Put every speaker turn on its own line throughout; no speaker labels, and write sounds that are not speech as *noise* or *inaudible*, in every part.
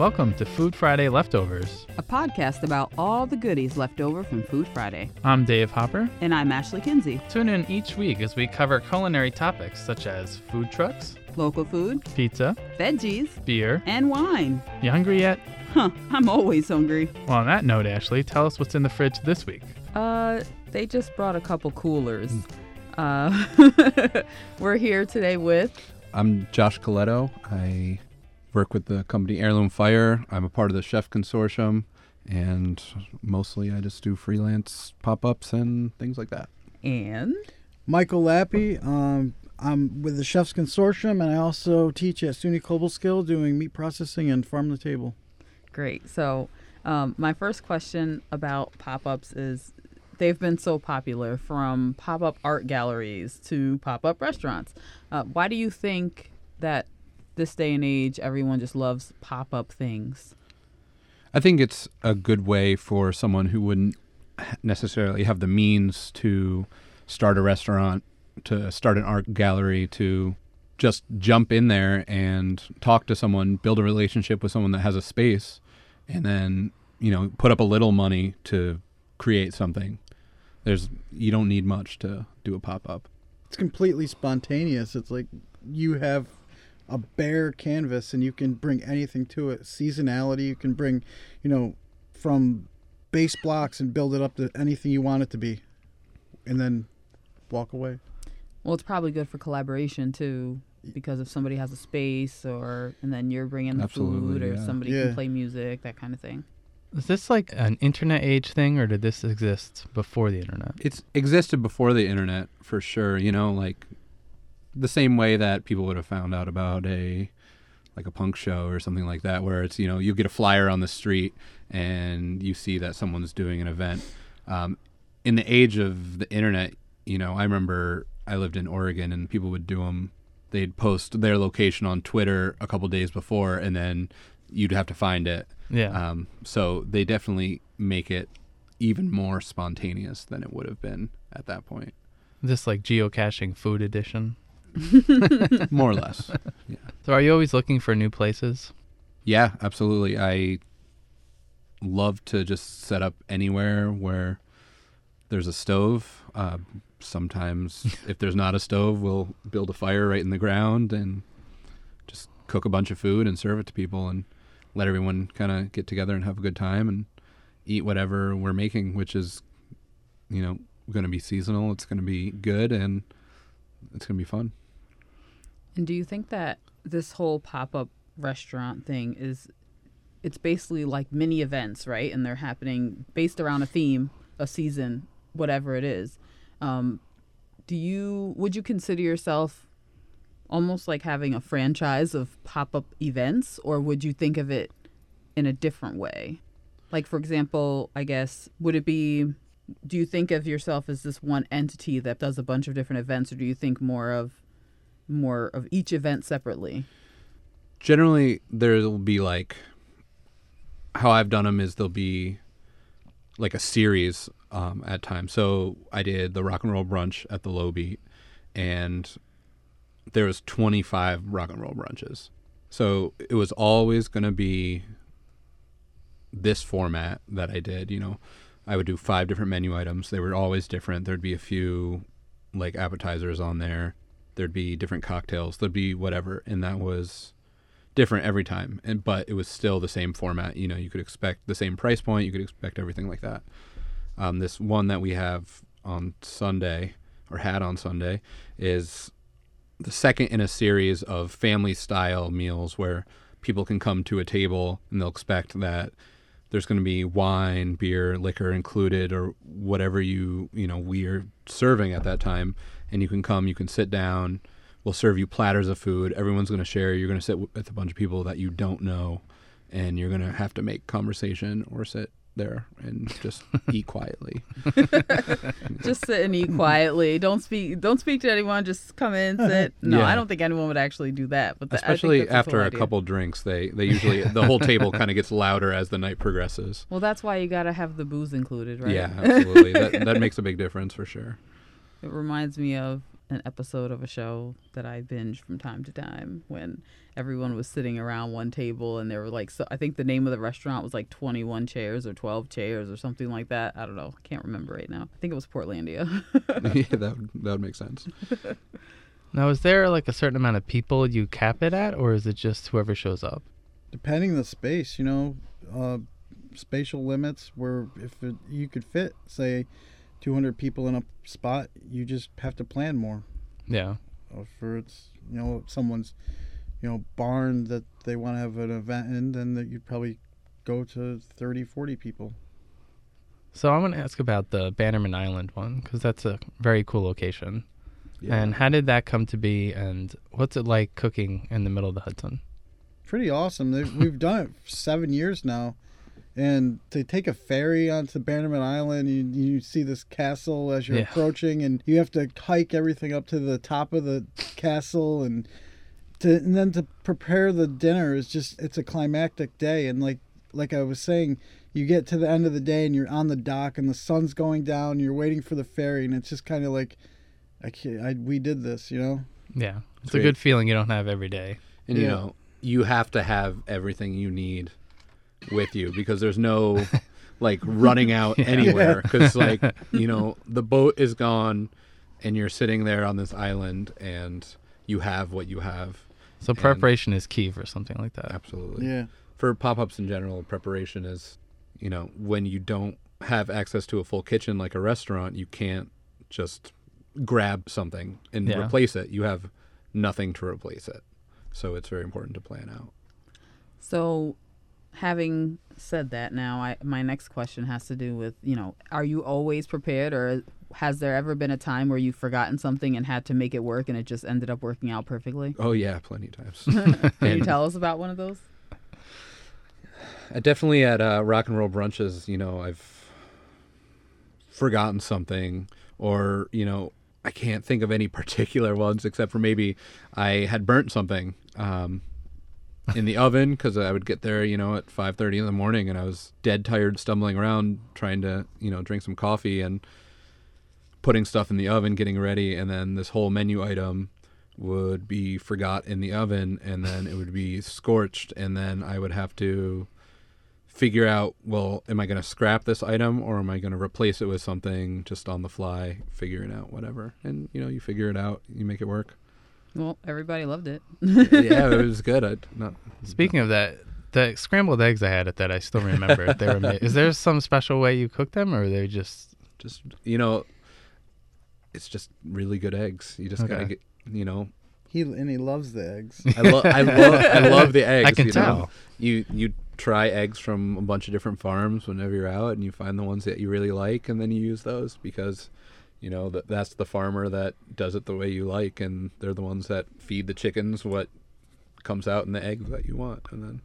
Welcome to Food Friday Leftovers.
a podcast about all the goodies left over from Food Friday.
I'm Dave Hopper.
And I'm Ashley Kinsey.
Tune in each week as we cover culinary topics such as food trucks,
Local food,
pizza,
veggies,
beer.
and wine.
You hungry yet?
Huh, I'm always hungry.
Well, on that note, Ashley, tell us what's in the fridge this week.
Uh, they just brought a couple coolers. Uh, *laughs* we're here today with
I'm Josh Coletto. I work with the company Heirloom Fire. I'm a part of the Chef Consortium, and mostly I just do freelance pop ups and things like that.
and
Michael Lappy. Um, I'm with the Chefs Consortium, and I also teach at SUNY Cobleskill doing meat processing and farm to table.
great. So, um, my first question about pop-ups is they've been so popular from pop-up art galleries to pop-up restaurants. Uh, why do you think that this day and age everyone just loves pop-up things?
I think it's a good way for someone who wouldn't necessarily have the means to start a restaurant, to start an art gallery, to just jump in there and talk to someone, build a relationship with someone that has a space, and then, you know, put up a little money to create something. There's you don't need much to do a pop up.
It's completely spontaneous. It's like you have a bare canvas, and you can bring anything to it. Seasonality. You can bring, you know, from base blocks and build it up to anything you want it to be, and then walk away.
Well, it's probably good for collaboration too, because if somebody has a space, or and then you're bringing the
Absolutely,
food, or
yeah.
somebody
Yeah.
can play music, that kind of thing.
Is this like an internet age thing, or did this exist before the internet?
It's existed before the internet for sure, you know, like the same way that people would have found out about a like a punk show or something like that where it's, you know, you get a flyer on the street and you see that someone's doing an event. Um, in the age of the internet, you know, I remember I lived in Oregon and people would do them they'd post their location on Twitter a couple days before and then you'd have to find it.
Yeah.
Um, so they definitely make it even more spontaneous than it would have been at that point,
this like geocaching food edition. *laughs*
more or less.
So are you always looking for new places?
Yeah, absolutely. I love to just set up anywhere where there's a stove. Uh, sometimes, *laughs* if there's not a stove, we'll build a fire right in the ground and just cook a bunch of food and serve it to people and let everyone kind of get together and have a good time and eat whatever we're making, which is, you know, going to be seasonal. It's going to be good and it's going to be fun.
And do you think that this whole pop-up restaurant thing is it's basically like mini events, right? And they're happening based around a theme, a season, whatever it is. Um, do you would you consider yourself almost like having a franchise of pop-up events or would you think of it in a different way? Like for example, I guess would it be do you think of yourself as this one entity that does a bunch of different events or do you think more of more of each event separately.
generally there'll be like how I've done them is there'll be like a series um, at times. So I did the rock and roll brunch at the Low Beat, and there was 25 rock and roll brunches. So it was always going to be this format that I did. You know, I would do five different menu items. They were always different. There'd be a few like appetizers on there. There'd be different cocktails. There'd be whatever, and that was different every time. And but it was still the same format. You know, you could expect the same price point. You could expect everything like that. Um, this one that we have on Sunday or had on Sunday is the second in a series of family style meals where people can come to a table and they'll expect that there's going to be wine, beer, liquor included or whatever you, you know, we are serving at that time and you can come, you can sit down, we'll serve you platters of food, everyone's going to share, you're going to sit with a bunch of people that you don't know and you're going to have to make conversation or sit there and just *laughs* eat quietly. *laughs*
Just sit and eat quietly. Don't speak. Don't speak to anyone. Just come in, uh-huh. sit. No,
Yeah.
I don't think anyone would actually do that. But th- I
Especially
that's the
after a
idea.
couple drinks, they they usually *laughs* the whole table kind of gets louder as the night progresses.
Well, that's why you gotta have the booze included, right?
Yeah, absolutely. that that makes a big difference for sure.
It reminds me of an episode of a show that I binge from time to time when everyone was sitting around one table and there were like so I think the name of the restaurant was like 21 chairs or 12 chairs or something like that. I don't know. I can't remember right now. I think it was Portlandia. *laughs*
yeah, *laughs* that would, that would make sense. *laughs*
Now, is there like a certain amount of people you cap it at, or is it just whoever shows up?
depending on the space, you know, uh, spatial limits where if it, you could fit, say, 200 people in a spot, you just have to plan more.
Yeah.
Uh, for it's you know someone's you know barn that they want to have an event in, then that you'd probably go to 30, 40 people.
So I want to ask about the Bannerman Island one because that's a very cool location. Yeah. And how did that come to be? And what's it like cooking in the middle of the Hudson?
Pretty awesome. They've, we've done it seven years now. And to take a ferry onto Bannerman Island, you, you see this castle as you're
Yeah.
approaching, and you have to hike everything up to the top of the castle, and to and then to prepare the dinner is just it's a climactic day. And like like I was saying, you get to the end of the day and you're on the dock, and the sun's going down, and you're waiting for the ferry, and it's just kind of like, I, can't, I we did this, you know.
Yeah. It's
Sweet.
a good feeling you don't have every day.
And you know, you have to have everything you need with you because there's no *laughs* like running out anywhere because like *laughs* you know the boat is gone and you're sitting there on this island and you have what you have.
So
And-
preparation is key for something like that.
Absolutely.
Yeah.
For pop-ups in general, preparation is you know when you don't have access to a full kitchen like a restaurant, you can't just grab something and
Yeah.
replace it. You have nothing to replace it. So it's very important to plan out.
So, having said that, now I my next question has to do with you know, are you always prepared, or has there ever been a time where you've forgotten something and had to make it work, and it just ended up working out perfectly?
Oh yeah, plenty of times. *laughs*
Can you tell us about one of those?
Definitely at uh, rock and roll brunches, you know, I've forgotten something, or you know, I can't think of any *laughs* particular ones except for maybe I had burnt something um, in the oven because I would get there, you know, at five thirty in the morning, and I was dead tired, stumbling around trying to, you know, drink some coffee and putting stuff in the oven, getting ready, and then this whole menu item would be forgot in the oven and then it would be scorched and then I would have to figure out well am I going to scrap this item or am I going to replace it with something just on the fly figuring out whatever. And you know you figure it out you make it work
Well, everybody loved it.
yeah *laughs* it was good I not
Speaking of that, the scrambled eggs I had at that I still remember. they were. Ma- is there some special way you cook them, or are they just?
just you know it's just really good eggs you just got to get you know
He and he loves the eggs.
I love I love I *laughs* love the eggs.
I can
you know?
tell.
You you try eggs from a bunch of different farms whenever you're out, and you find the ones that you really like, and then you use those because you know that that's the farmer that does it the way you like, and they're the ones that feed the chickens what comes out in the eggs that you want, and then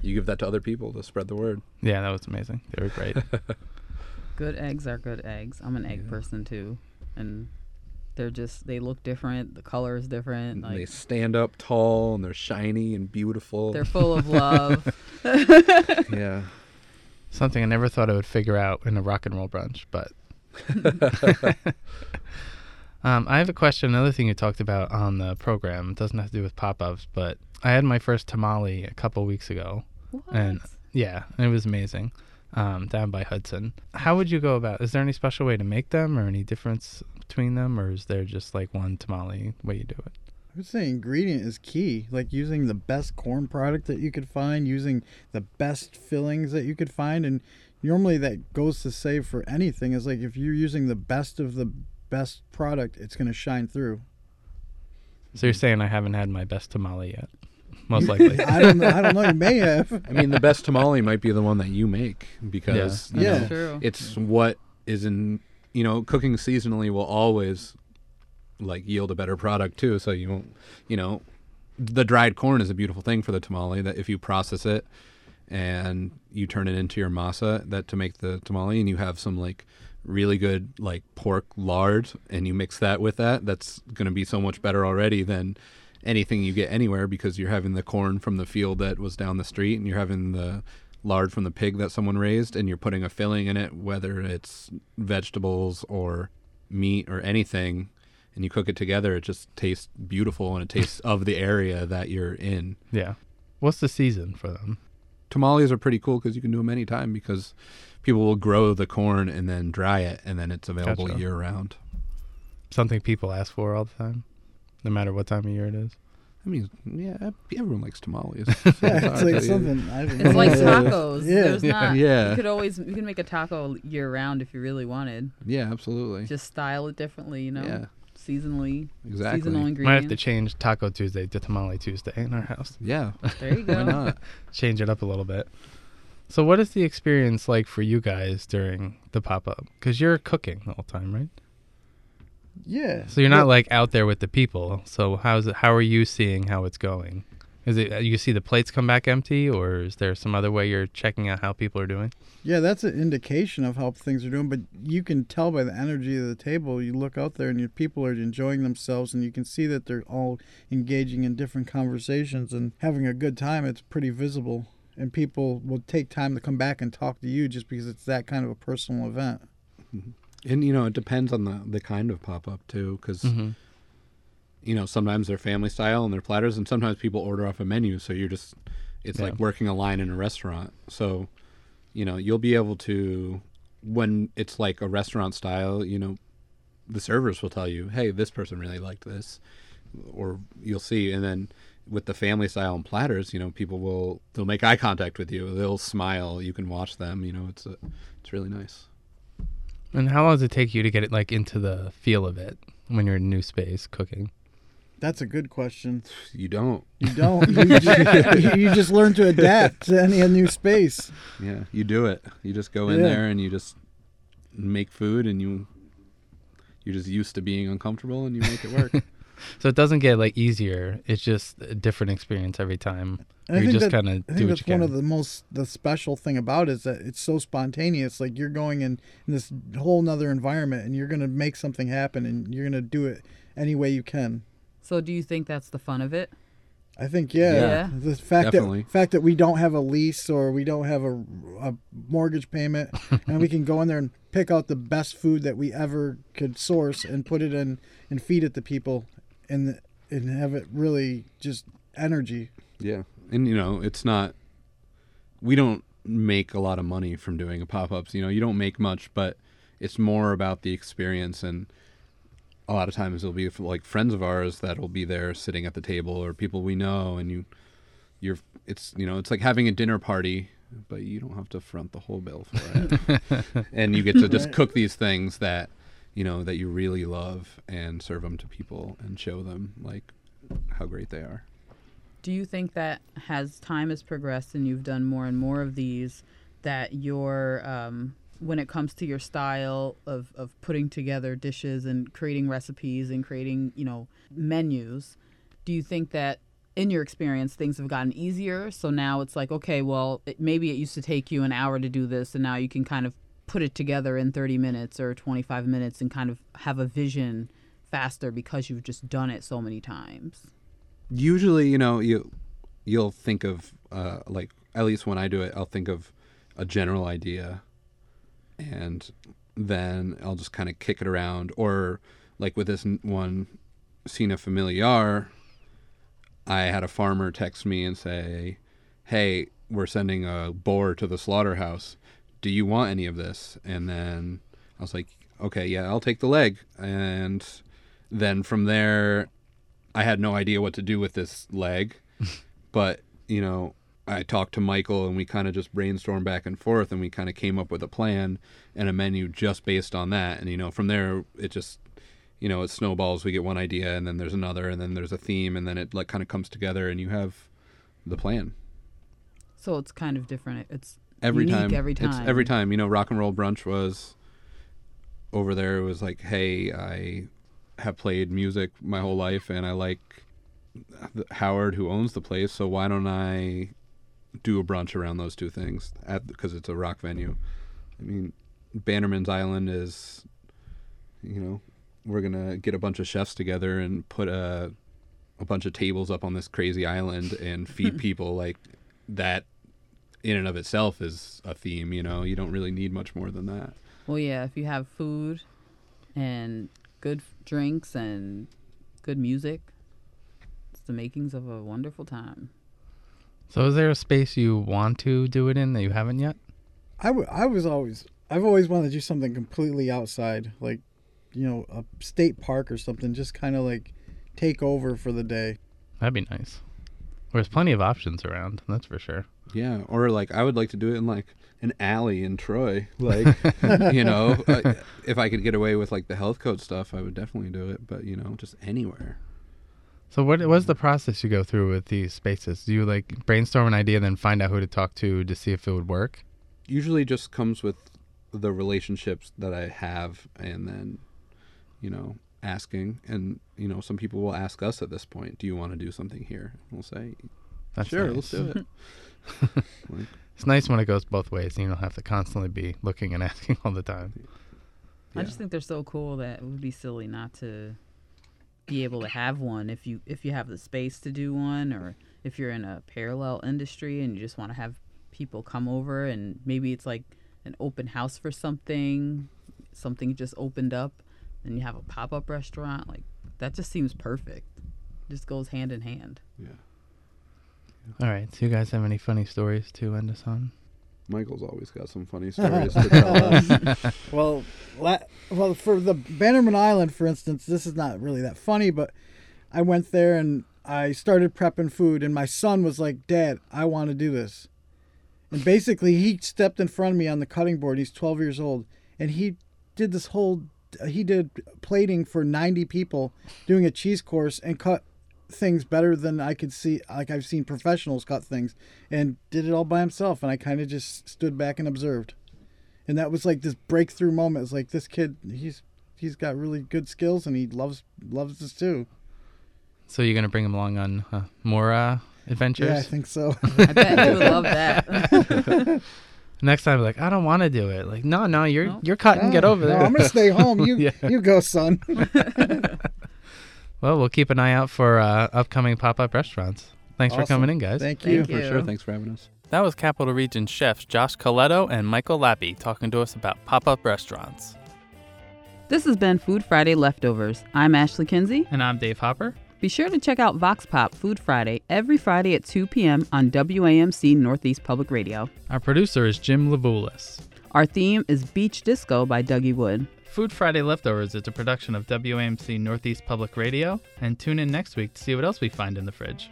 you give that to other people to spread the word.
Yeah, that was amazing. They were great. *laughs*
Good eggs are good eggs. I'm an egg
Yeah.
person too, and they're just they look different. The color is different.
And they stand up tall and they're shiny and beautiful.
they're full of love. *laughs* *laughs*
yeah.
something I never thought I would figure out in a rock and roll brunch, but. *laughs* um, I have a question. Another thing you talked about on the program it doesn't have to do with pop-ups, but I had my first tamale a couple weeks ago.
what?
And yeah, it was amazing. Um, down by Hudson. How would you go about? Is there any special way to make them, or any difference between them, or is there just like one tamale way you do it?
I would say ingredient is key. Like using the best corn product that you could find, using the best fillings that you could find, and normally that goes to say for anything is like if you're using the best of the best product, it's going to shine through.
So you're saying I haven't had my best tamale yet? Most likely. *laughs*
I don't know. I don't know. You may have. *laughs*
I mean, the best tamale might be the one that you make because you
Yeah.
know,
That's true.
it's what is in you know cooking seasonally will always like yield a better product too so you won't you know the dried corn is a beautiful thing for the tamale that if you process it and you turn it into your masa that to make the tamale and you have some like really good like pork lard and you mix that with that that's going to be so much better already than anything you get anywhere because you're having the corn from the field that was down the street and you're having the lard from the pig that someone raised and you're putting a filling in it whether it's vegetables or meat or anything and you cook it together, it just tastes beautiful and it tastes of the area that you're in.
Yeah. What's the season for them?
Tamales are pretty cool because you can do them anytime because people will grow the corn and then dry it and then it's available
Gotcha.
year round.
Something people ask for all the time, no matter what time of year it is.
I mean, yeah, everyone likes tamales. *laughs*
Yeah, it's like something. I don't
It's
know.
like tacos.
Yeah.
There's not.
Yeah.
You could always you can make a taco year round if you really wanted.
Yeah, absolutely.
Just style it differently, you know.
Yeah,
Seasonally,
exactly.
seasonal
Might have to change Taco Tuesday to Tamale Tuesday in our house.
Yeah,
there you go.
why not? *laughs*
Change it up a little bit. So, what is the experience like for you guys during the pop up? Because you're cooking the whole time, right?
Yeah.
So you're not
Well,
like out there with the people. So how's it? How are you seeing how it's going? Is it uh, you see the plates come back empty, or is there some other way you're checking out how people are doing?
Yeah, that's an indication of how things are doing. But you can tell by the energy of the table. You look out there, and your people are enjoying themselves, and you can see that they're all engaging in different conversations and having a good time. It's pretty visible, and people will take time to come back and talk to you just because it's that kind of a personal event.
And you know, it depends on the the kind of pop up too, because
Mm-hmm.
You know sometimes they're family style and they're platters, and sometimes people order off a menu, so you're just it's
Yeah.
like working a line in a restaurant. So, you know, you'll be able to when it's like a restaurant style, you know, the servers will tell you, "Hey, this person really liked this," or you'll see, and then with the family style and platters, you know, people will they'll make eye contact with you, they'll smile, you can watch them, you know, it's a, it's really nice.
And how long does it take you to get it like into the feel of it when you're in a new space cooking?
That's a good question.
You don't.
You don't. You just, *laughs* you just learn to adapt to any new space.
Yeah, you do it. You just go in
Yeah.
there and you just make food and you you're just used to being uncomfortable and you make it work. *laughs*
So it doesn't get like easier. It's just a different experience every time.
And
you just kind of
I
do
think
what
that's
you can.
one of the most the special thing about it is that it's so spontaneous. Like you're going in, in this whole nother environment, and you're gonna make something happen, and you're gonna do it any way you can.
So, do you think that's the fun of it?
I think yeah,
Yeah.
the fact
Definitely.
that fact that we don't have a lease or we don't have a, a mortgage payment, *laughs* and we can go in there and pick out the best food that we ever could source and put it in and feed it to people, and and have it really just energy.
yeah. And you know, it's not we don't make a lot of money from doing a pop-ups. You know, you don't make much, but it's more about the experience and a lot of times it'll be like friends of ours that'll be there sitting at the table or people we know and you you're it's you know it's like having a dinner party but you don't have to front the whole bill for it. *laughs* And you get to just cook these things that you know that you really love and serve them to people and show them like how great they are.
Do you think that as time has progressed and you've done more and more of these, that your um, when it comes to your style of, of putting together dishes and creating recipes and creating you know menus, do you think that in your experience things have gotten easier? So now it's like okay, well it, maybe it used to take you an hour to do this, and now you can kind of put it together in 30 minutes or 25 minutes and kind of have a vision faster because you've just done it so many times.
usually you know you you'll think of uh, like at least when I do it I'll think of a general idea and then I'll just kind of kick it around. Or like with this one Cena Familiar I had a farmer text me and say hey we're sending a boar to the slaughterhouse. Do you want any of this? And then I was like okay yeah I'll take the leg. And then from there I had no idea what to do with this leg, *laughs* but you know, I talked to Michael and we kind of just brainstormed back and forth and we kind of came up with a plan and a menu just based on that. And you know, from there it just you know, it snowballs. We get one idea and then there's another and then there's a theme and then it like kind of comes together and you have the plan.
So it's kind of different. It's
Every
unique
time
every
It's
time.
every time, you know, rock and roll brunch was over there it was like, "Hey, I have played music my whole life and I like Howard who owns the place, so why don't I do a brunch around those two things at because it's a rock venue. I mean, Bannerman's Island is you know, we're going to get a bunch of chefs together and put a a bunch of tables up on this crazy island and *laughs* feed people like that in and of itself is a theme, you know. You don't really need much more than that.
Well, yeah, if you have food and good drinks and good music. It's the makings of a wonderful time.
So, is there a space you want to do it in that you haven't yet?
I, w- I was always I've always wanted to do something completely outside, like you know a state park or something. Just kind of like take over for the day.
That'd be nice. There's plenty of options around, that's for sure.
Yeah, or like I would like to do it in like an alley in Troy. *laughs* Like, *laughs* you know, uh, if I could get away with like the health code stuff, I would definitely do it. But you know, just anywhere.
So, what what's the process you go through with these spaces? Do you like brainstorm an idea, and then find out who to talk to to see if it would work?
Usually, just comes with the relationships that I have, and then, you know, asking. And you know, some people will ask us at this point, "Do you want to do something here?" We'll say,
That's
"Sure,
nice.
let's do it." Like, *laughs*
It's nice when it goes both ways, and you don't have to constantly be looking and *laughs* asking all the time.
I just think they're so cool that it would be silly not to be able to have one if you if you have the space to do one or if you're in a parallel industry and you just want to have people come over and maybe it's like an open house for something something just opened up and you have a pop-up restaurant like that just seems perfect just goes hand in hand
yeah.
All right. So, you guys have any funny stories to end us on?
Michael's always got some funny *laughs* stories to tell us. *laughs*
Well, la- well, for the Bannerman Island, for instance, this is not really that funny, but I went there and I started prepping food, and my son was like, "Dad, I want to do this." And basically, he stepped in front of me on the cutting board. He's 12 years old, and he did this whole. He did plating for 90 people, doing a cheese course, and cut things better than I could see. Like I've seen professionals cut things, and did it all by himself. And I kind of just stood back and observed and that was like this breakthrough moment. It's like this kid, he's he's got really good skills, and he loves loves this too.
So, you're gonna bring him along on uh, more uh, adventures?
Yeah, I think so. *laughs*
i bet he would love that *laughs*
Next time, like, I don't want to do it. Like, no, no, you're
No.
you're cutting. Get over
no,
there.
I'm gonna stay home. *laughs* You
Yeah.
you go, son.
Well, we'll keep an eye out for uh, upcoming pop-up restaurants. Thanks for coming in, guys.
Thank you.
Thank you.
For sure. Thanks for having us.
That was Capital Region chefs Josh Coletto and Michael Lappy talking to us about pop-up restaurants.
this has been food friday leftovers i'm ashley kinsey
And I'm Dave Hopper.
Be sure to check out Vox Pop Food Friday every Friday at 2 p.m. on WAMC Northeast Public Radio.
Our producer is Jim Levulis.
Our theme is Beach Disco by Dougie Wood.
Food Friday Leftovers is a production of WAMC Northeast Public Radio, and tune in next week to see what else we find in the fridge.